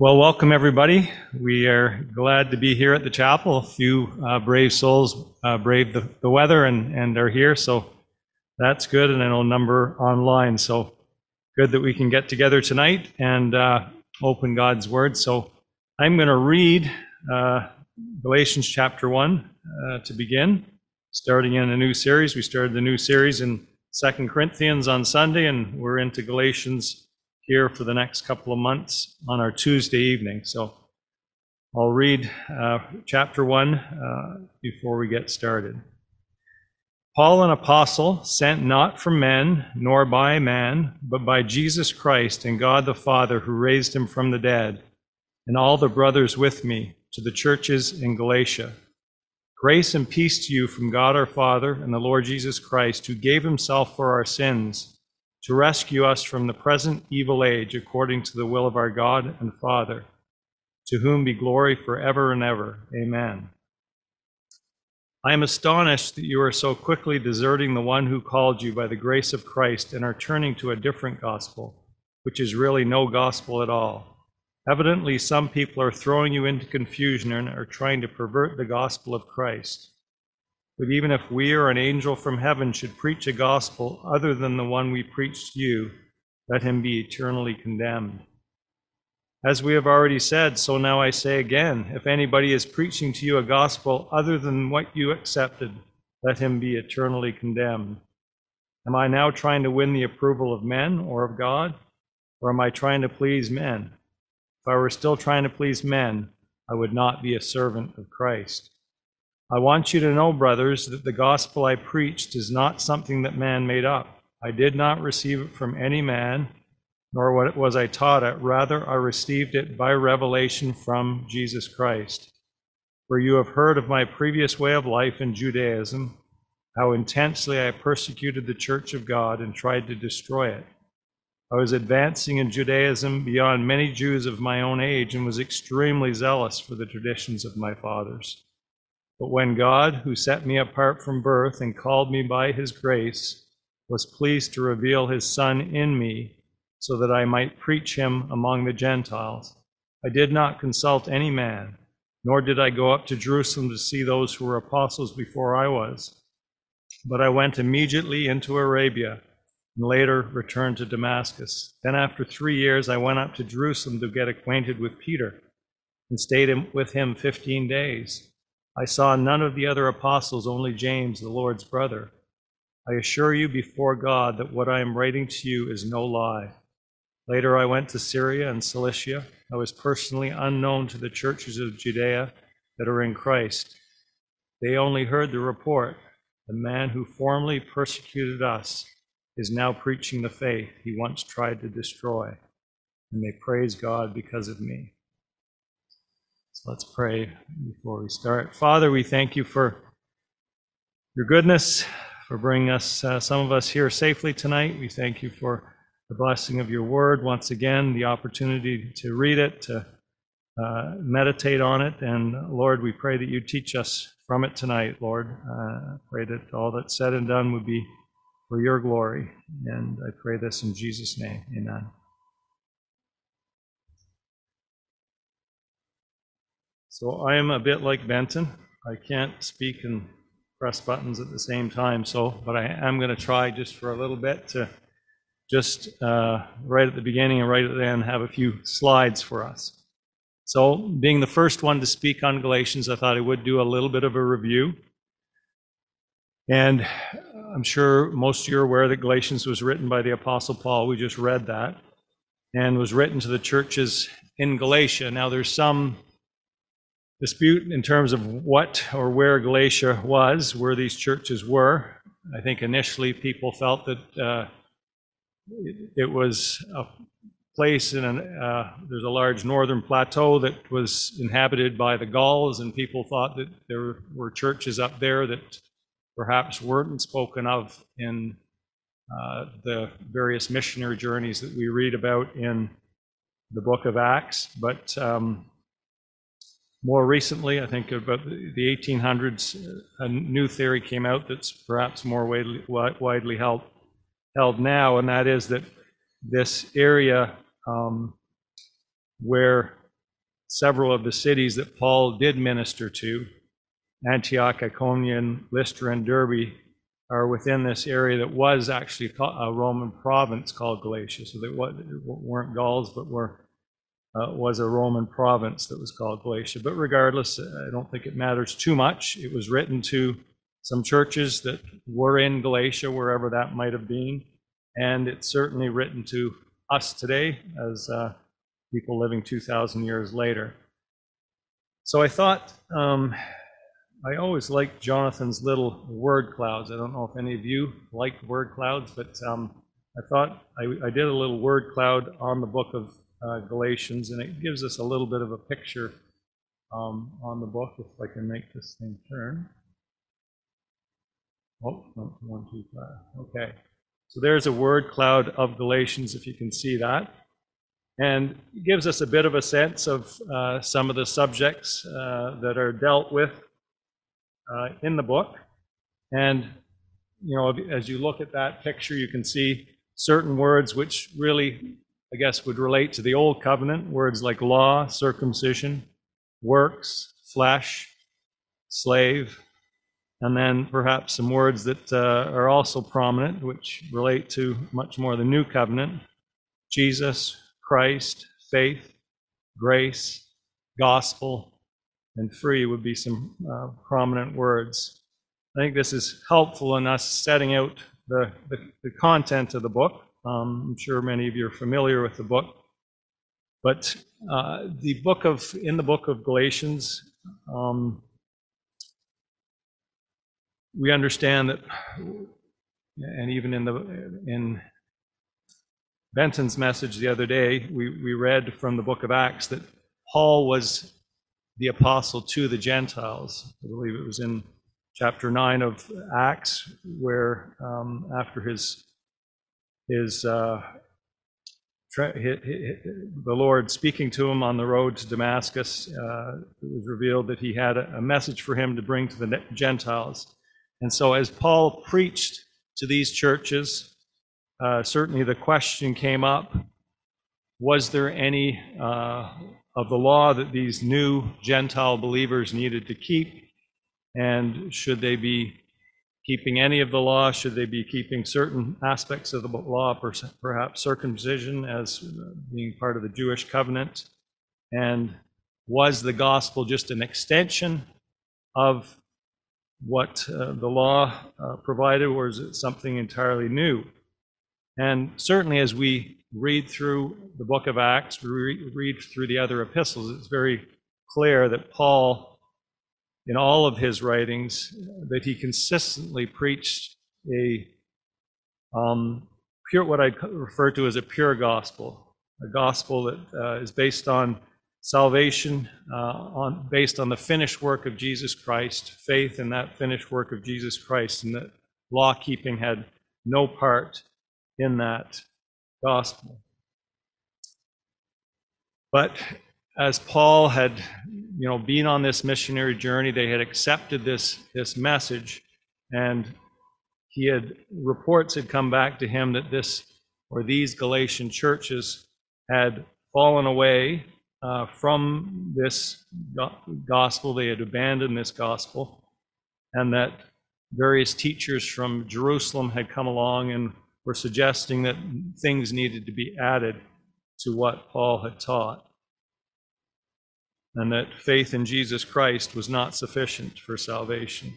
Well, welcome everybody. We are glad to be here at the chapel. A few uh, brave souls uh, braved the, the weather and, and are here, so that's good. And I know a number online, so good that we can get together tonight and uh, open God's Word. So I'm going to read uh, Galatians chapter 1 uh, to begin, starting in a new series. We started the new series in Second Corinthians on Sunday, and we're into Galatians here for the next couple of months on our Tuesday evening. So I'll read uh, chapter 1 uh, before we get started. Paul, an apostle, sent not from men, nor by man, but by Jesus Christ and God the Father, who raised him from the dead, and all the brothers with me, to the churches in Galatia. Grace and peace to you from God our Father and the Lord Jesus Christ, who gave himself for our sins to rescue us from the present evil age according to the will of our God and Father, to whom be glory forever and ever. Amen. I am astonished that you are so quickly deserting the one who called you by the grace of Christ and are turning to a different gospel, which is really no gospel at all. Evidently, some people are throwing you into confusion and are trying to pervert the gospel of Christ. But even if we or an angel from heaven should preach a gospel other than the one we preach to you, let him be eternally condemned. As we have already said, so now I say again if anybody is preaching to you a gospel other than what you accepted, let him be eternally condemned. Am I now trying to win the approval of men or of God? Or am I trying to please men? If I were still trying to please men, I would not be a servant of Christ. I want you to know, brothers, that the gospel I preached is not something that man made up. I did not receive it from any man, nor what was I taught it. Rather, I received it by revelation from Jesus Christ. For you have heard of my previous way of life in Judaism, how intensely I persecuted the church of God and tried to destroy it. I was advancing in Judaism beyond many Jews of my own age and was extremely zealous for the traditions of my fathers. But when God, who set me apart from birth and called me by his grace, was pleased to reveal his Son in me, so that I might preach him among the Gentiles, I did not consult any man, nor did I go up to Jerusalem to see those who were apostles before I was. But I went immediately into Arabia, and later returned to Damascus. Then, after three years, I went up to Jerusalem to get acquainted with Peter, and stayed with him fifteen days. I saw none of the other apostles, only James, the Lord's brother. I assure you before God that what I am writing to you is no lie. Later, I went to Syria and Cilicia. I was personally unknown to the churches of Judea that are in Christ. They only heard the report. The man who formerly persecuted us is now preaching the faith he once tried to destroy, and they praise God because of me. So let's pray before we start. Father, we thank you for your goodness, for bringing us, uh, some of us here safely tonight. We thank you for the blessing of your word once again, the opportunity to read it, to uh, meditate on it. And Lord, we pray that you teach us from it tonight, Lord. Uh, pray that all that's said and done would be for your glory. And I pray this in Jesus' name. Amen. So I am a bit like Benton. I can't speak and press buttons at the same time. So, but I am going to try just for a little bit to just uh, right at the beginning and right at the end have a few slides for us. So, being the first one to speak on Galatians, I thought I would do a little bit of a review. And I'm sure most of you are aware that Galatians was written by the Apostle Paul. We just read that. And was written to the churches in Galatia. Now, there's some dispute in terms of what or where Galatia was, where these churches were. I think initially people felt that uh, it, was a place in an, uh, there's a large northern plateau that was inhabited by the Gauls, and people thought that there were churches up there that perhaps weren't spoken of in uh, the various missionary journeys that we read about in the book of Acts. But um, more recently, I think about the 1800s, a new theory came out that's perhaps more widely, widely held, held now, and that is that this area um, where several of the cities that Paul did minister to, Antioch, Iconium, Lystra, and Derbe, are within this area that was actually a Roman province called Galatia. So they weren't Gauls, but were uh, was a Roman province that was called Galatia. But regardless, I don't think it matters too much. It was written to some churches that were in Galatia, wherever that might have been, and it's certainly written to us today as uh, people living 2,000 years later. So I thought um, I always liked Jonathan's little word clouds. I don't know if any of you like word clouds, but um, I thought I, I, did a little word cloud on the book of uh, Galatians, and it gives us a little bit of a picture um, on the book. If I can make this thing turn. Oh, one, two, five. Okay. So there's a word cloud of Galatians, if you can see that. And it gives us a bit of a sense of uh, some of the subjects uh, that are dealt with uh, in the book. And, you know, as you look at that picture, you can see certain words which really, I guess, would relate to the Old Covenant words like law, circumcision, works, flesh, slave, and then perhaps some words that uh, are also prominent, which relate to much more the new covenant Jesus, Christ, faith, grace, gospel, and free would be some uh, prominent words. I think this is helpful in us setting out the, the, the content of the book. Um, I'm sure many of you are familiar with the book. But uh, the book of, in the book of Galatians, um, we understand that, and even in the in Benton's message the other day, we, we read from the book of Acts that Paul was the apostle to the Gentiles. I believe it was in chapter 9 of Acts, where um, after his, his, uh, tra- the Lord speaking to him on the road to Damascus, uh, it was revealed that he had a, a message for him to bring to the Gentiles. And so, as Paul preached to these churches, uh, certainly the question came up was there any uh, of the law that these new Gentile believers needed to keep? And should they be keeping any of the law? Should they be keeping certain aspects of the law, perhaps circumcision as being part of the Jewish covenant? And was the gospel just an extension of what uh, the law uh, provided, or is it something entirely new? And certainly, as we read through the book of Acts, we re- read through the other epistles, it's very clear that Paul, in all of his writings, that he consistently preached a um, pure, what I refer to as a pure gospel, a gospel that uh, is based on salvation uh, on, based on the finished work of Jesus Christ, faith in that finished work of Jesus Christ, and that law keeping had no part in that gospel. But as Paul had, you know, being on this missionary journey, they had accepted this, this message, and he had reports had come back to him that this or these Galatian churches had fallen away uh, from this gospel. They had abandoned this gospel, and that various teachers from Jerusalem had come along and were suggesting that things needed to be added to what Paul had taught, and that faith in Jesus Christ was not sufficient for salvation.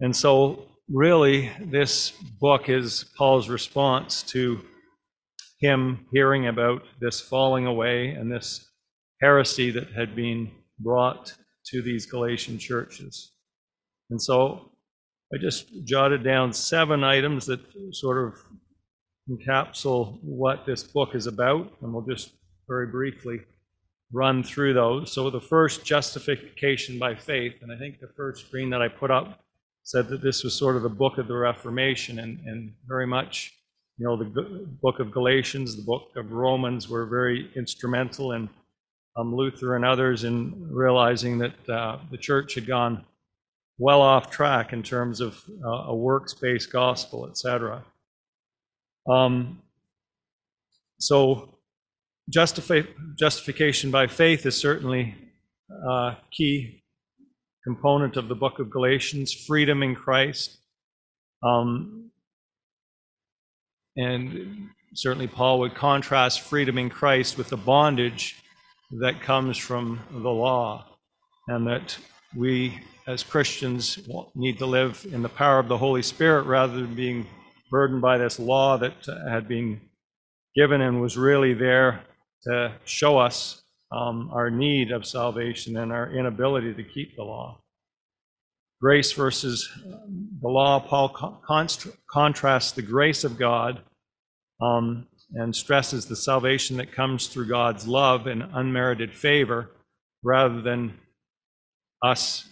And so, really, this book is Paul's response to him hearing about this falling away and this heresy that had been brought to these Galatian churches. And so I just jotted down seven items that sort of encapsulate what this book is about, and we'll just very briefly run through those. So, the first, justification by faith, and I think the first screen that I put up said that this was sort of the book of the Reformation, and, and very much you know, the book of Galatians, the book of Romans were very instrumental in um, Luther and others in realizing that uh, the church had gone well off track in terms of uh, a works-based gospel, etc. Um, so justify, justification by faith is certainly a key component of the book of Galatians, freedom in Christ. Um, and certainly, Paul would contrast freedom in Christ with the bondage that comes from the law, and that we as Christians need to live in the power of the Holy Spirit rather than being burdened by this law that had been given and was really there to show us um, our need of salvation and our inability to keep the law. Grace versus the law, Paul contrasts the grace of God um, and stresses the salvation that comes through God's love and unmerited favor rather than us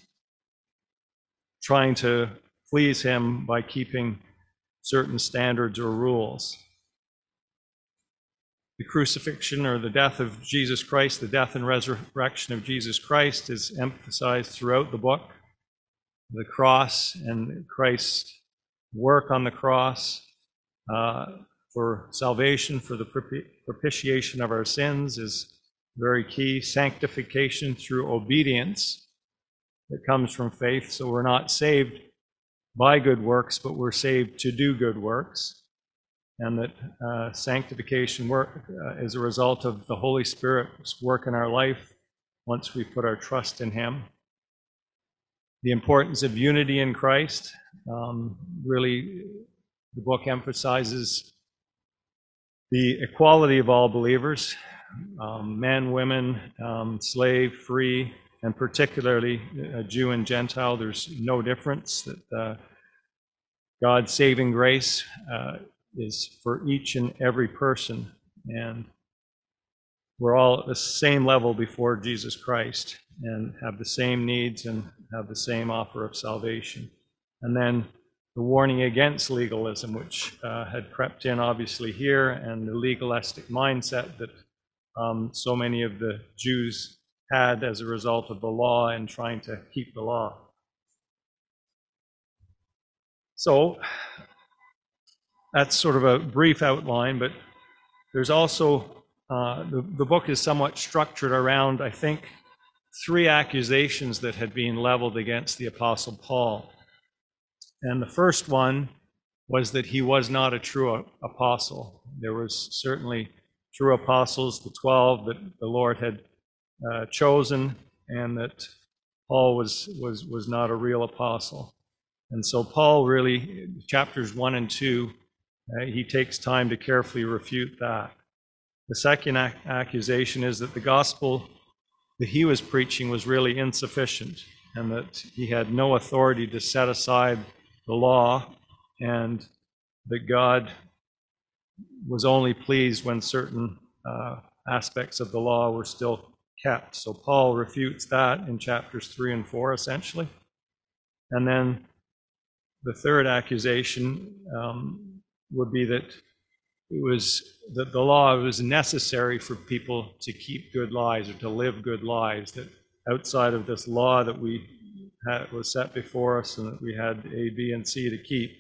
trying to please Him by keeping certain standards or rules. The crucifixion or the death of Jesus Christ, the death and resurrection of Jesus Christ, is emphasized throughout the book. The cross and Christ's work on the cross uh, for salvation, for the propitiation of our sins, is very key. Sanctification through obedience that comes from faith. So we're not saved by good works, but we're saved to do good works. And that uh, sanctification work uh, is a result of the Holy Spirit's work in our life once we put our trust in Him. The importance of unity in Christ. Um, really, the book emphasizes the equality of all believers um, men, women, um, slave, free, and particularly a Jew and Gentile. There's no difference that uh, God's saving grace uh, is for each and every person, and we're all at the same level before Jesus Christ and have the same needs and have the same offer of salvation. And then the warning against legalism, which uh, had crept in obviously here, and the legalistic mindset that um, so many of the Jews had as a result of the law and trying to keep the law. So that's sort of a brief outline, but there's also uh, the, the book is somewhat structured around, I think, three accusations that had been leveled against the Apostle Paul. And the first one was that he was not a true apostle. There was certainly true apostles, the 12 that the Lord had uh, chosen, and that Paul was, was, was not a real apostle. And so, Paul really, chapters 1 and 2, uh, he takes time to carefully refute that. The second ac- accusation is that the gospel that he was preaching was really insufficient and that he had no authority to set aside the law and that God was only pleased when certain uh, aspects of the law were still kept. So Paul refutes that in chapters 3 and 4, essentially. And then the third accusation um, would be that it was that the law was necessary for people to keep good lives or to live good lives, that outside of this law that we had, was set before us and that we had A, B, and C to keep,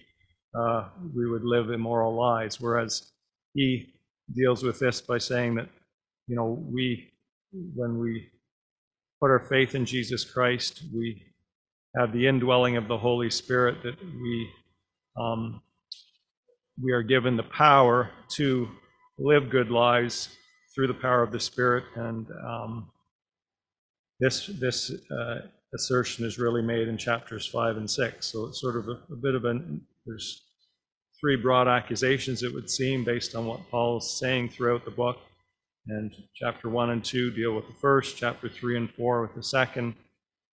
uh, we would live immoral lives. Whereas he deals with this by saying that, you know, we when we put our faith in Jesus Christ, we have the indwelling of the Holy Spirit that we um, we are given the power to live good lives through the power of the Spirit, and um, this this uh, assertion is really made in chapters five and six. So it's sort of a, a bit of an there's three broad accusations it would seem based on what Paul's saying throughout the book. And chapter 1 and 2 deal with the first, chapter 3 and 4 with the second,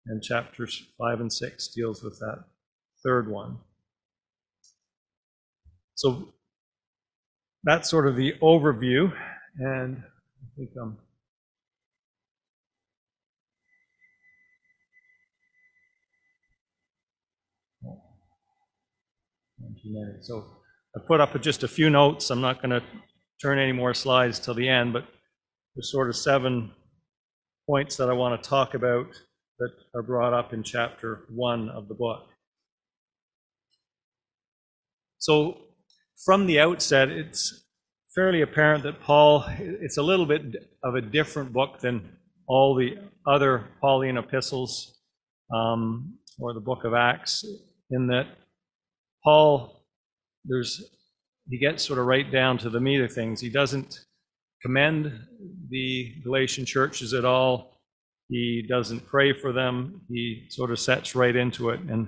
and chapters 5 and 6 deals with that third one. So that's sort of the overview, and I think I'm So I put up just a few notes. I'm not going to turn any more slides till the end, but there's sort of seven points that I want to talk about that are brought up in chapter one of the book. So, from the outset, it's fairly apparent that Paul, it's a little bit of a different book than all the other Pauline epistles um, or the book of Acts, in that Paul, there's he gets sort of right down to the meat of things. He doesn't commend the Galatian churches at all. He doesn't pray for them. He sort of sets right into it. And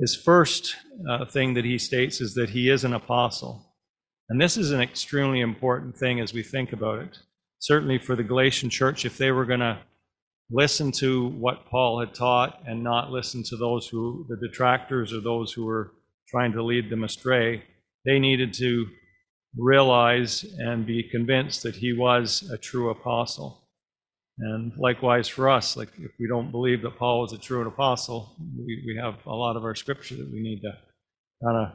his first uh, thing that he states is that he is an apostle. And this is an extremely important thing as we think about it. Certainly for the Galatian church, if they were going to listen to what Paul had taught and not listen to those who, the detractors or those who were trying to lead them astray, they needed to realize and be convinced that he was a true apostle. And likewise for us, like if we don't believe that Paul was a true apostle, we, we have a lot of our scripture that we need to kind of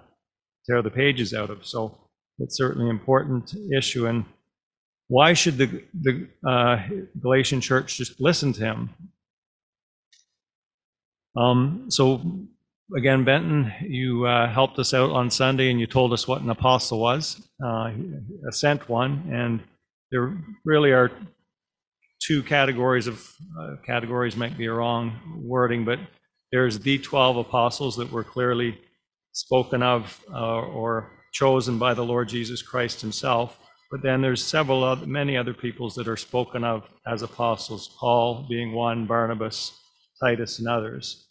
tear the pages out of. So it's certainly an important issue. And why should the, the uh, Galatian church just listen to him? Um, so again, Benton, you uh, helped us out on Sunday and you told us what an apostle was, uh, a sent one. And there really are two categories of uh, categories, might be a wrong wording, but there's the 12 apostles that were clearly spoken of uh, or chosen by the Lord Jesus Christ himself. But then there's several other, many other peoples that are spoken of as apostles, Paul being one, Barnabas, Titus, and others.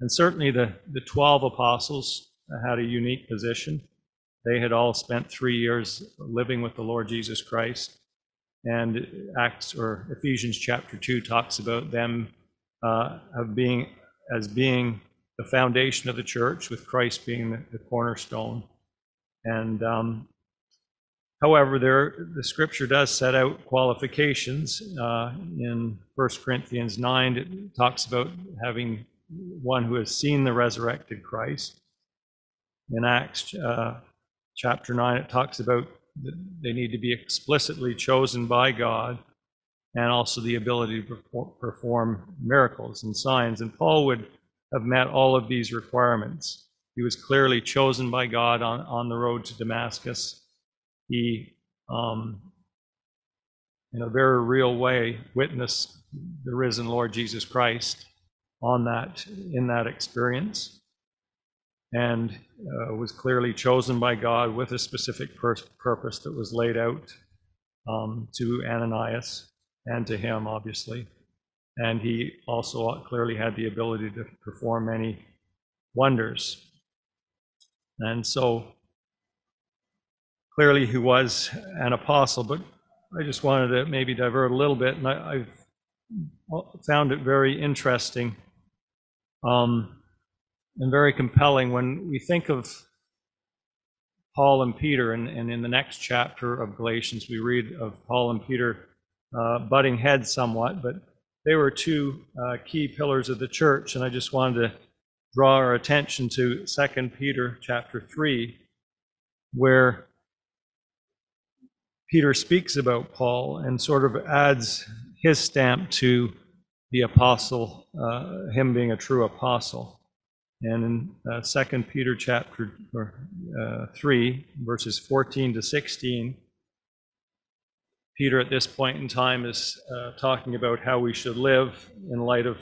And certainly the, the 12 apostles had a unique position. They had all spent three years living with the Lord Jesus Christ. And Acts or Ephesians chapter 2 talks about them uh, of being as being the foundation of the church, with Christ being the, the cornerstone. And um, however, there the scripture does set out qualifications. Uh, in 1 Corinthians 9, it talks about having one who has seen the resurrected Christ. In Acts uh, chapter 9, it talks about they need to be explicitly chosen by God and also the ability to perform miracles and signs. And Paul would have met all of these requirements. He was clearly chosen by God on, on the road to Damascus. He, um, in a very real way, witnessed the risen Lord Jesus Christ on that in that experience and uh, was clearly chosen by God with a specific pur- purpose that was laid out um, to Ananias and to him, obviously. And he also clearly had the ability to perform many wonders. And so clearly he was an apostle, but I just wanted to maybe divert a little bit, and I, have found it very interesting um, and very compelling when we think of Paul and Peter, and, and, in the next chapter of Galatians, we read of Paul and Peter uh, butting heads somewhat, but they were two uh, key pillars of the church, and I just wanted to draw our attention to 2 Peter chapter 3, where Peter speaks about Paul and sort of adds his stamp to the apostle, uh, him being a true apostle. And in uh, 2 Peter chapter uh, 3, verses 14 to 16, Peter at this point in time is uh, talking about how we should live in light of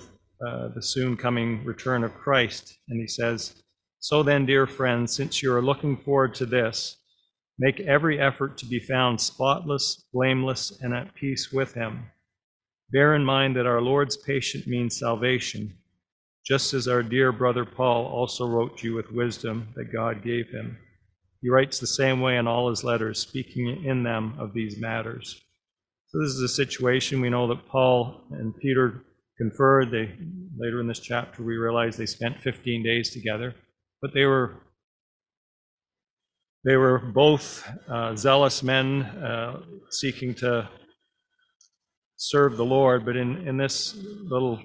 uh, the soon coming return of Christ. And he says, So then, dear friends, since you are looking forward to this, make every effort to be found spotless, blameless, and at peace with him. Bear in mind that our Lord's patient means salvation, just as our dear brother Paul also wrote you with wisdom that God gave him. He writes the same way in all his letters, speaking in them of these matters. So this is a situation we know that Paul and Peter conferred. They later in this chapter we realize they spent 15 days together, but they were they were both uh, zealous men uh, seeking to serve the Lord. But in, in this little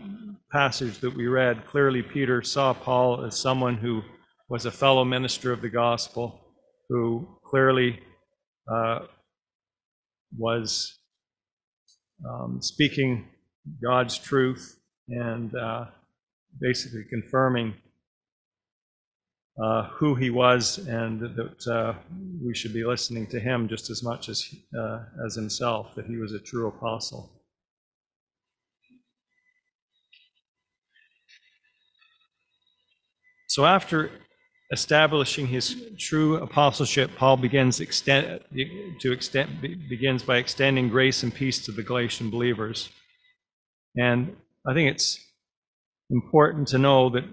passage that we read, clearly Peter saw Paul as someone who was a fellow minister of the gospel, who clearly uh, was um, speaking God's truth and uh, basically confirming uh, who he was and that uh, we should be listening to him just as much as, uh, as himself, that he was a true apostle. So after establishing his true apostleship, Paul begins extend, to extend, begins by extending grace and peace to the Galatian believers. And I think it's important to know that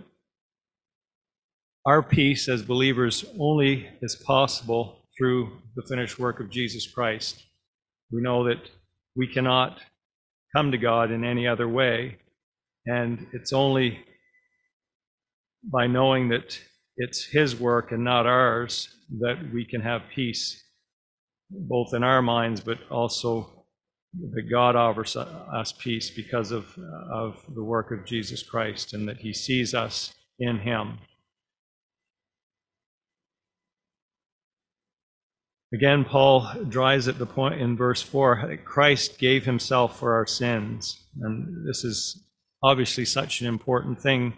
our peace as believers only is possible through the finished work of Jesus Christ. We know that we cannot come to God in any other way, and it's only by knowing that it's His work and not ours that we can have peace, both in our minds, but also that God offers us peace because of, of the work of Jesus Christ and that He sees us in Him. Again, Paul drives at the point in verse 4 that Christ gave himself for our sins. And this is obviously such an important thing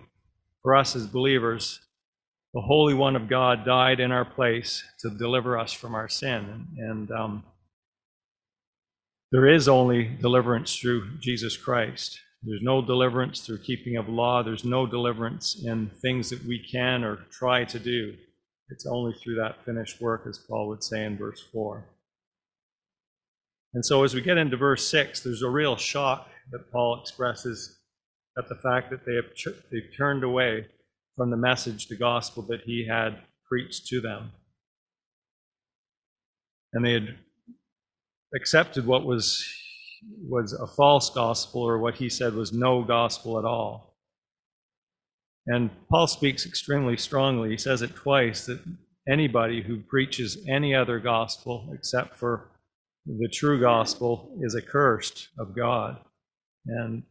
for us as believers. The Holy One of God died in our place to deliver us from our sin. And um, there is only deliverance through Jesus Christ. There's no deliverance through keeping of law. There's no deliverance in things that we can or try to do. It's only through that finished work, as Paul would say in verse 4. And so as we get into verse 6, there's a real shock that Paul expresses at the fact that they have they've turned away from the message, the gospel that he had preached to them. And they had accepted what was, was a false gospel or what he said was no gospel at all. And Paul speaks extremely strongly. He says it twice that anybody who preaches any other gospel except for the true gospel is accursed of God. And,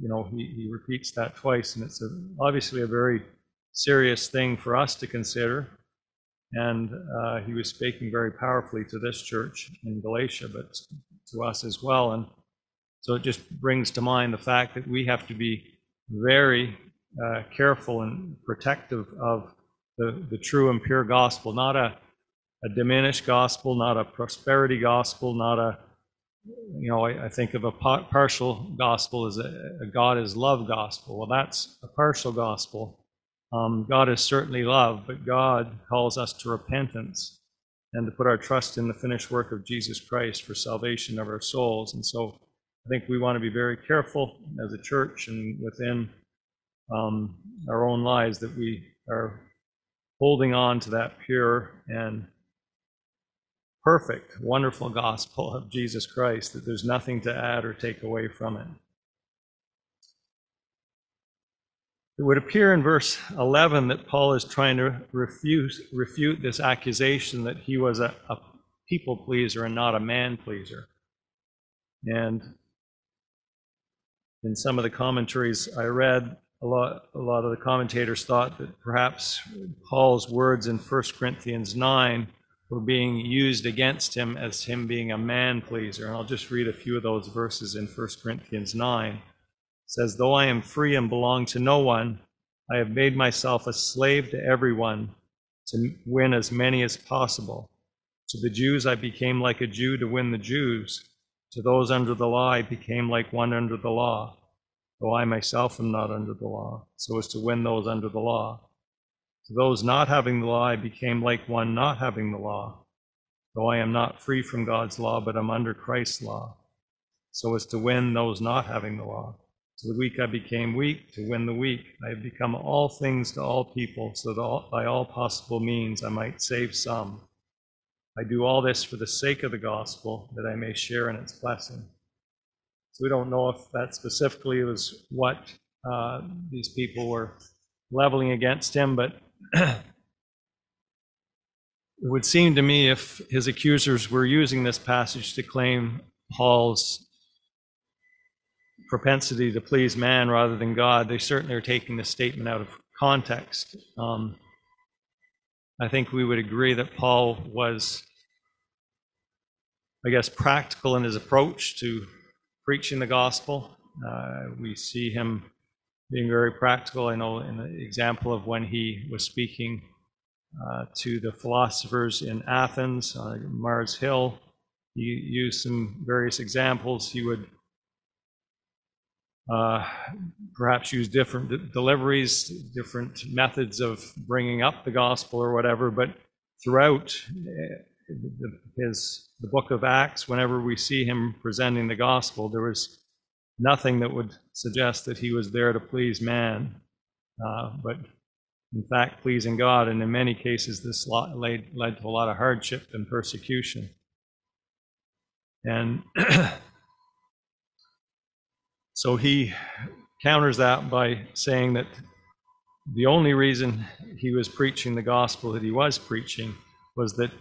you know, he, he repeats that twice, and it's a, obviously a very serious thing for us to consider. And uh, he was speaking very powerfully to this church in Galatia, but to us as well. And so it just brings to mind the fact that we have to be very uh, careful and protective of the, the true and pure gospel, not a, a diminished gospel, not a prosperity gospel, not a, you know, I, I think of a partial gospel as a, a, God is love gospel. Well, that's a partial gospel. Um, God is certainly love, but God calls us to repentance and to put our trust in the finished work of Jesus Christ for salvation of our souls. And so I think we want to be very careful as a church and within um, our own lives that we are holding on to that pure and perfect, wonderful gospel of Jesus Christ, that there's nothing to add or take away from it. It would appear in verse 11 that Paul is trying to refute, refute this accusation that he was a, a people pleaser and not a man pleaser. And in some of the commentaries I read, a lot, a lot of the commentators thought that perhaps Paul's words in 1 Corinthians 9 were being used against him as him being a man pleaser. And I'll just read a few of those verses in 1 Corinthians 9. It says, Though I am free and belong to no one, I have made myself a slave to everyone to win as many as possible. To the Jews I became like a Jew to win the Jews. To those under the law I became like one under the law though I myself am not under the law, so as to win those under the law. To those not having the law, I became like one not having the law, though I am not free from God's law, but am under Christ's law, so as to win those not having the law. To the weak I became weak, to win the weak. I have become all things to all people, so that all, by all possible means I might save some. I do all this for the sake of the gospel, that I may share in its blessing. So we don't know if that specifically was what uh, these people were leveling against him, but it would seem to me if his accusers were using this passage to claim Paul's propensity to please man rather than God, they certainly are taking the statement out of context. Um, I think we would agree that Paul was, I guess, practical in his approach to preaching the gospel. Uh, we see him being very practical. I know in the example of when he was speaking uh, to the philosophers in Athens, uh, Mars Hill. He used some various examples. He would uh, perhaps use different de- deliveries, different methods of bringing up the gospel or whatever, but throughout uh, his the book of Acts, whenever we see him presenting the gospel, there was nothing that would suggest that he was there to please man, uh, but in fact pleasing God. And in many cases, this led, led to a lot of hardship and persecution. And so he counters that by saying that the only reason he was preaching the gospel that he was preaching was that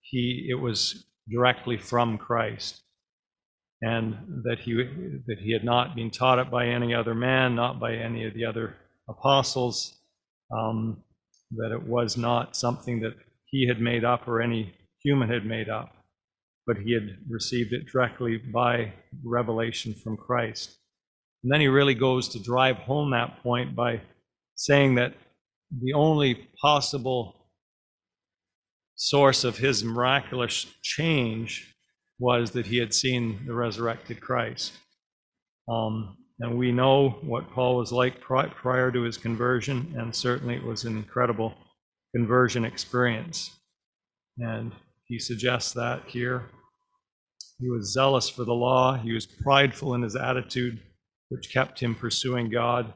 he it was directly from Christ and that he that he had not been taught it by any other man not by any of the other apostles um, that it was not something that he had made up or any human had made up but he had received it directly by revelation from Christ. And then he really goes to drive home that point by saying that the only possible source of his miraculous change was that he had seen the resurrected Christ. Um, and we know what Paul was like prior to his conversion, and certainly it was an incredible conversion experience. And he suggests that here. He was zealous for the law, he was prideful in his attitude which kept him pursuing God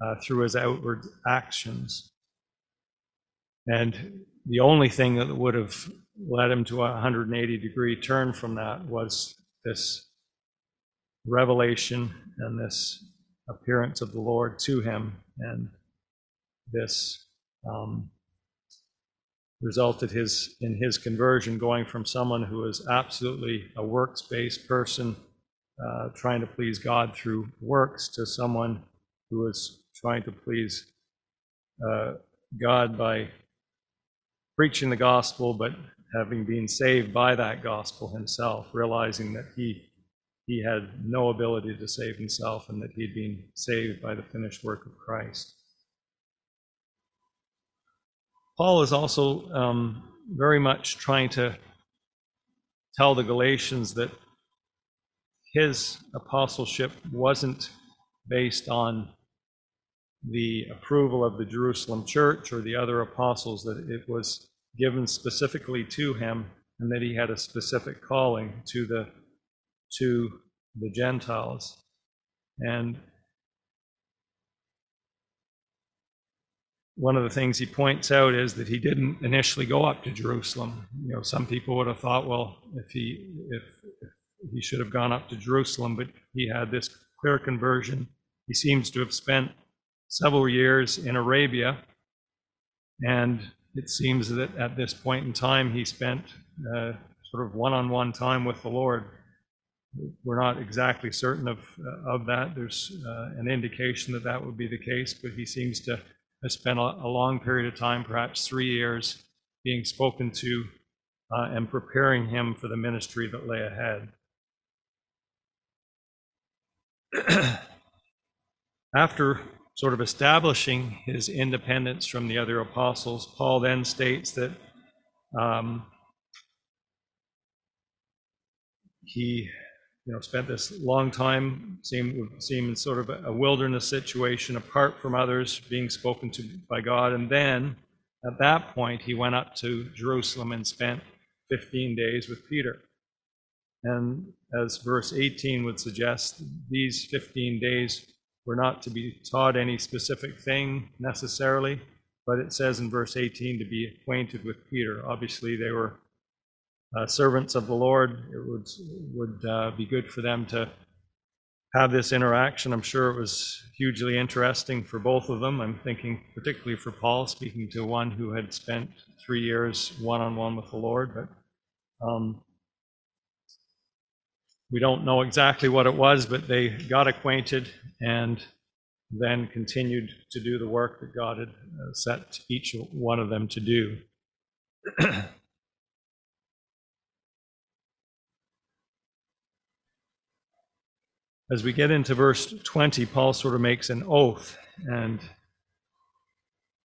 uh, through his outward actions. And the only thing that would have led him to a 180 degree turn from that was this revelation and this appearance of the Lord to him, and this um, resulted his in his conversion, going from someone who was absolutely a works-based person uh, trying to please God through works to someone who was trying to please uh, God by preaching the gospel, but having been saved by that gospel himself, realizing that he he had no ability to save himself and that he'd been saved by the finished work of Christ. Paul is also um, very much trying to tell the Galatians that his apostleship wasn't based on the approval of the Jerusalem church or the other apostles, that it was given specifically to him and that he had a specific calling to the to the Gentiles. And one of the things he points out is that he didn't initially go up to Jerusalem. You know, some people would have thought, well, if he if, if he should have gone up to Jerusalem, but he had this clear conversion. He seems to have spent several years in Arabia, and it seems that at this point in time he spent uh, sort of one-on-one time with the Lord. We're not exactly certain of uh, of that. There's uh, an indication that that would be the case, but he seems to have spent a, a long period of time, perhaps three years, being spoken to uh, and preparing him for the ministry that lay ahead. After sort of establishing his independence from the other apostles, Paul then states that um, he you know, spent this long time, seemed, seemed sort of a wilderness situation apart from others, being spoken to by God. And then at that point, he went up to Jerusalem and spent 15 days with Peter. And as verse 18 would suggest, these 15 days were not to be taught any specific thing necessarily, but it says in verse 18 to be acquainted with Peter. Obviously, they were uh, servants of the Lord. It would, would uh, be good for them to have this interaction. I'm sure it was hugely interesting for both of them. I'm thinking particularly for Paul, speaking to one who had spent three years one on one with the Lord. But um, we don't know exactly what it was, but they got acquainted and then continued to do the work that God had uh, set each one of them to do. As we get into verse 20, Paul sort of makes an oath and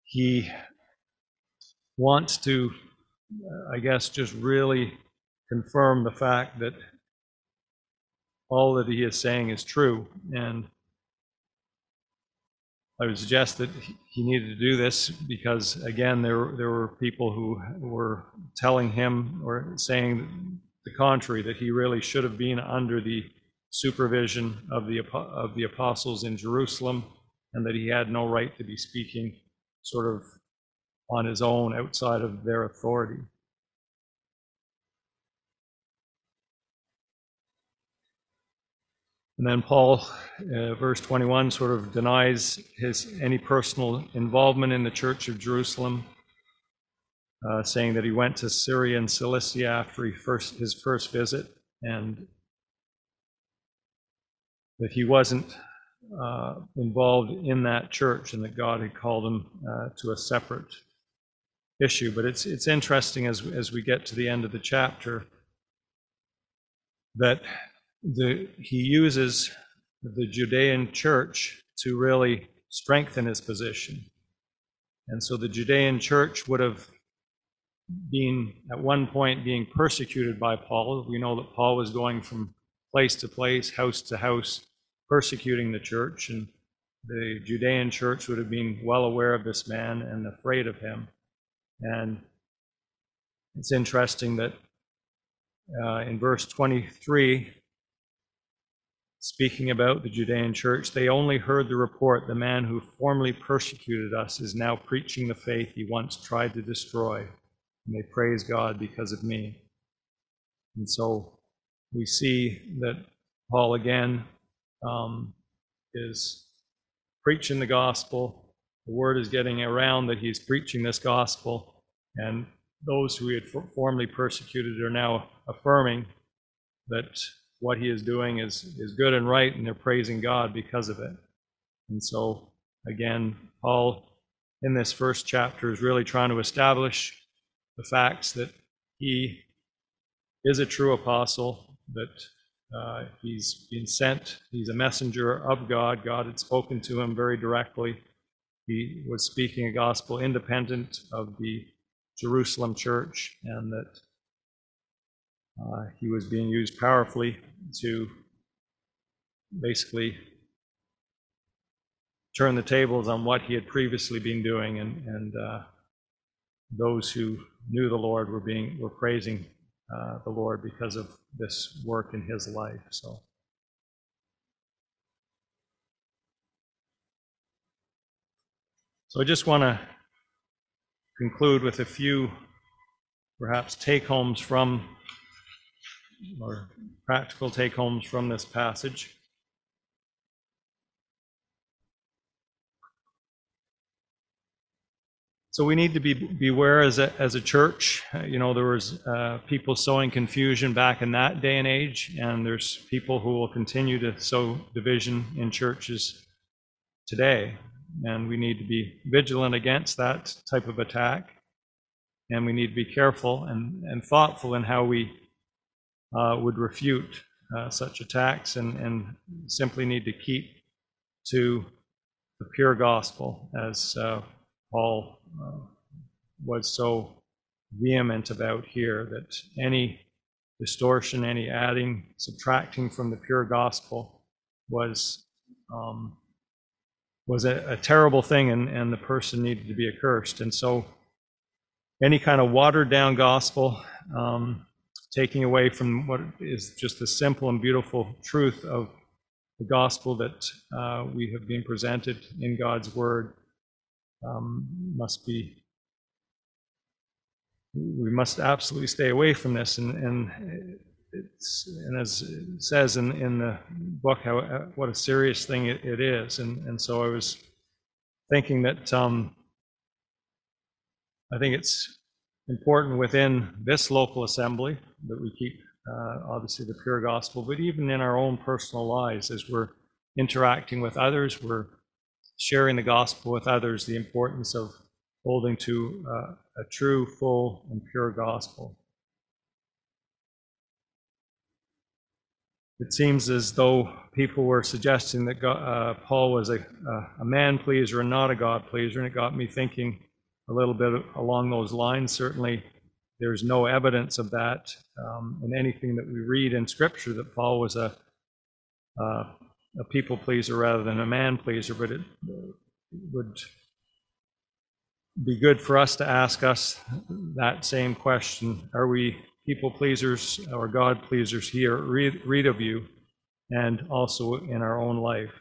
he wants to, uh, I guess, just really confirm the fact that all that he is saying is true. And I would suggest that he needed to do this because, again, there, there were people who were telling him or saying the contrary, that he really should have been under the supervision of the, of the apostles in Jerusalem and that he had no right to be speaking sort of on his own outside of their authority. And then Paul, uh, verse 21, sort of denies his any personal involvement in the church of Jerusalem, uh, saying that he went to Syria and Cilicia after he first, his first visit, and that he wasn't uh, involved in that church, and that God had called him uh, to a separate issue. But it's it's interesting as as we get to the end of the chapter that the, he uses the Judean church to really strengthen his position. And so the Judean church would have been at one point being persecuted by Paul. We know that Paul was going from place to place, house to house, persecuting the church. And the Judean church would have been well aware of this man and afraid of him. And it's interesting that uh, in verse 23, speaking about the Judean church, they only heard the report the man who formerly persecuted us is now preaching the faith he once tried to destroy. And they praise God because of me. And so we see that Paul again um, is preaching the gospel. The word is getting around that he's preaching this gospel, and those who he had formerly persecuted are now affirming that what he is doing is, is good and right, and they're praising God because of it. And so, again, Paul in this first chapter is really trying to establish the facts that he is a true apostle, that uh, he's been sent, he's a messenger of God. God had spoken to him very directly. He was speaking a gospel independent of the Jerusalem church, and that uh, he was being used powerfully to basically turn the tables on what he had previously been doing, and, and uh, those who knew the Lord were being were praising uh, the Lord because of this work in his life. So. So I just want to conclude with a few perhaps take homes from or practical take homes from this passage. So we need to be beware as a, as a church. You know, there was uh, people sowing confusion back in that day and age, and there's people who will continue to sow division in churches today. And we need to be vigilant against that type of attack. And we need to be careful and, and thoughtful in how we uh, would refute uh, such attacks and, and simply need to keep to the pure gospel as uh, Paul uh, was so vehement about here that any distortion, any adding, subtracting from the pure gospel was um, was a, a, terrible thing, and, and the person needed to be accursed. And so, any kind of watered down gospel um, taking away from what is just the simple and beautiful truth of the gospel that uh, we have been presented in God's word um, must be we must absolutely stay away from this. And, and it's and as it says in, in the book how what a serious thing it, it is. And and so I was thinking that um, I think it's important within this local assembly that we keep uh, obviously the pure gospel, but even in our own personal lives as we're interacting with others, we're sharing the gospel with others, the importance of holding to uh, a true, full, and pure gospel. It seems as though people were suggesting that God, uh, Paul was a, a man pleaser and not a God pleaser, and it got me thinking a little bit along those lines. Certainly, there's no evidence of that um, in anything that we read in Scripture that Paul was a uh, a people pleaser rather than a man pleaser. But it would be good for us to ask us that same question: Are we people pleasers or God pleasers here? Read, read of you, and also in our own life.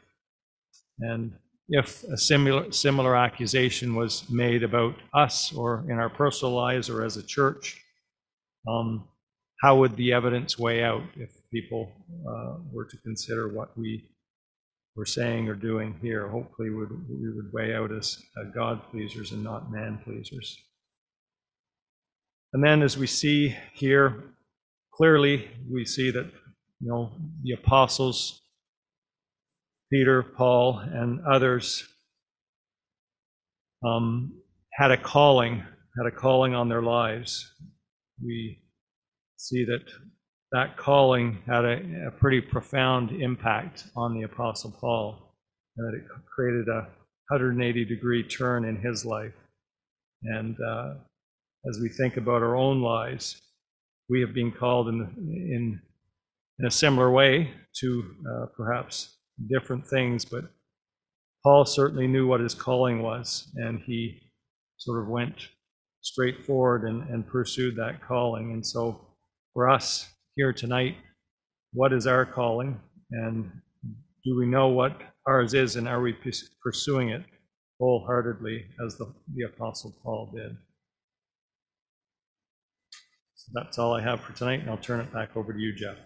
And if a similar similar accusation was made about us or in our personal lives or as a church, um, how would the evidence weigh out if people uh, were to consider what we were saying or doing here? Hopefully, would we would weigh out as uh, God pleasers and not man pleasers. And then, as we see here clearly, we see that you know the apostles Peter, Paul, and others um, had a calling, had a calling on their lives. We see that that calling had a, a pretty profound impact on the Apostle Paul, and that it created a 180 degree turn in his life. And uh, as we think about our own lives, we have been called in, in, in a similar way to uh, perhaps different things, but Paul certainly knew what his calling was, and he sort of went straight forward and, and pursued that calling. And so, for us here tonight, what is our calling? And do we know what ours is, and are we pursuing it wholeheartedly as the, the Apostle Paul did? So that's all I have for tonight, and I'll turn it back over to you, Jeff.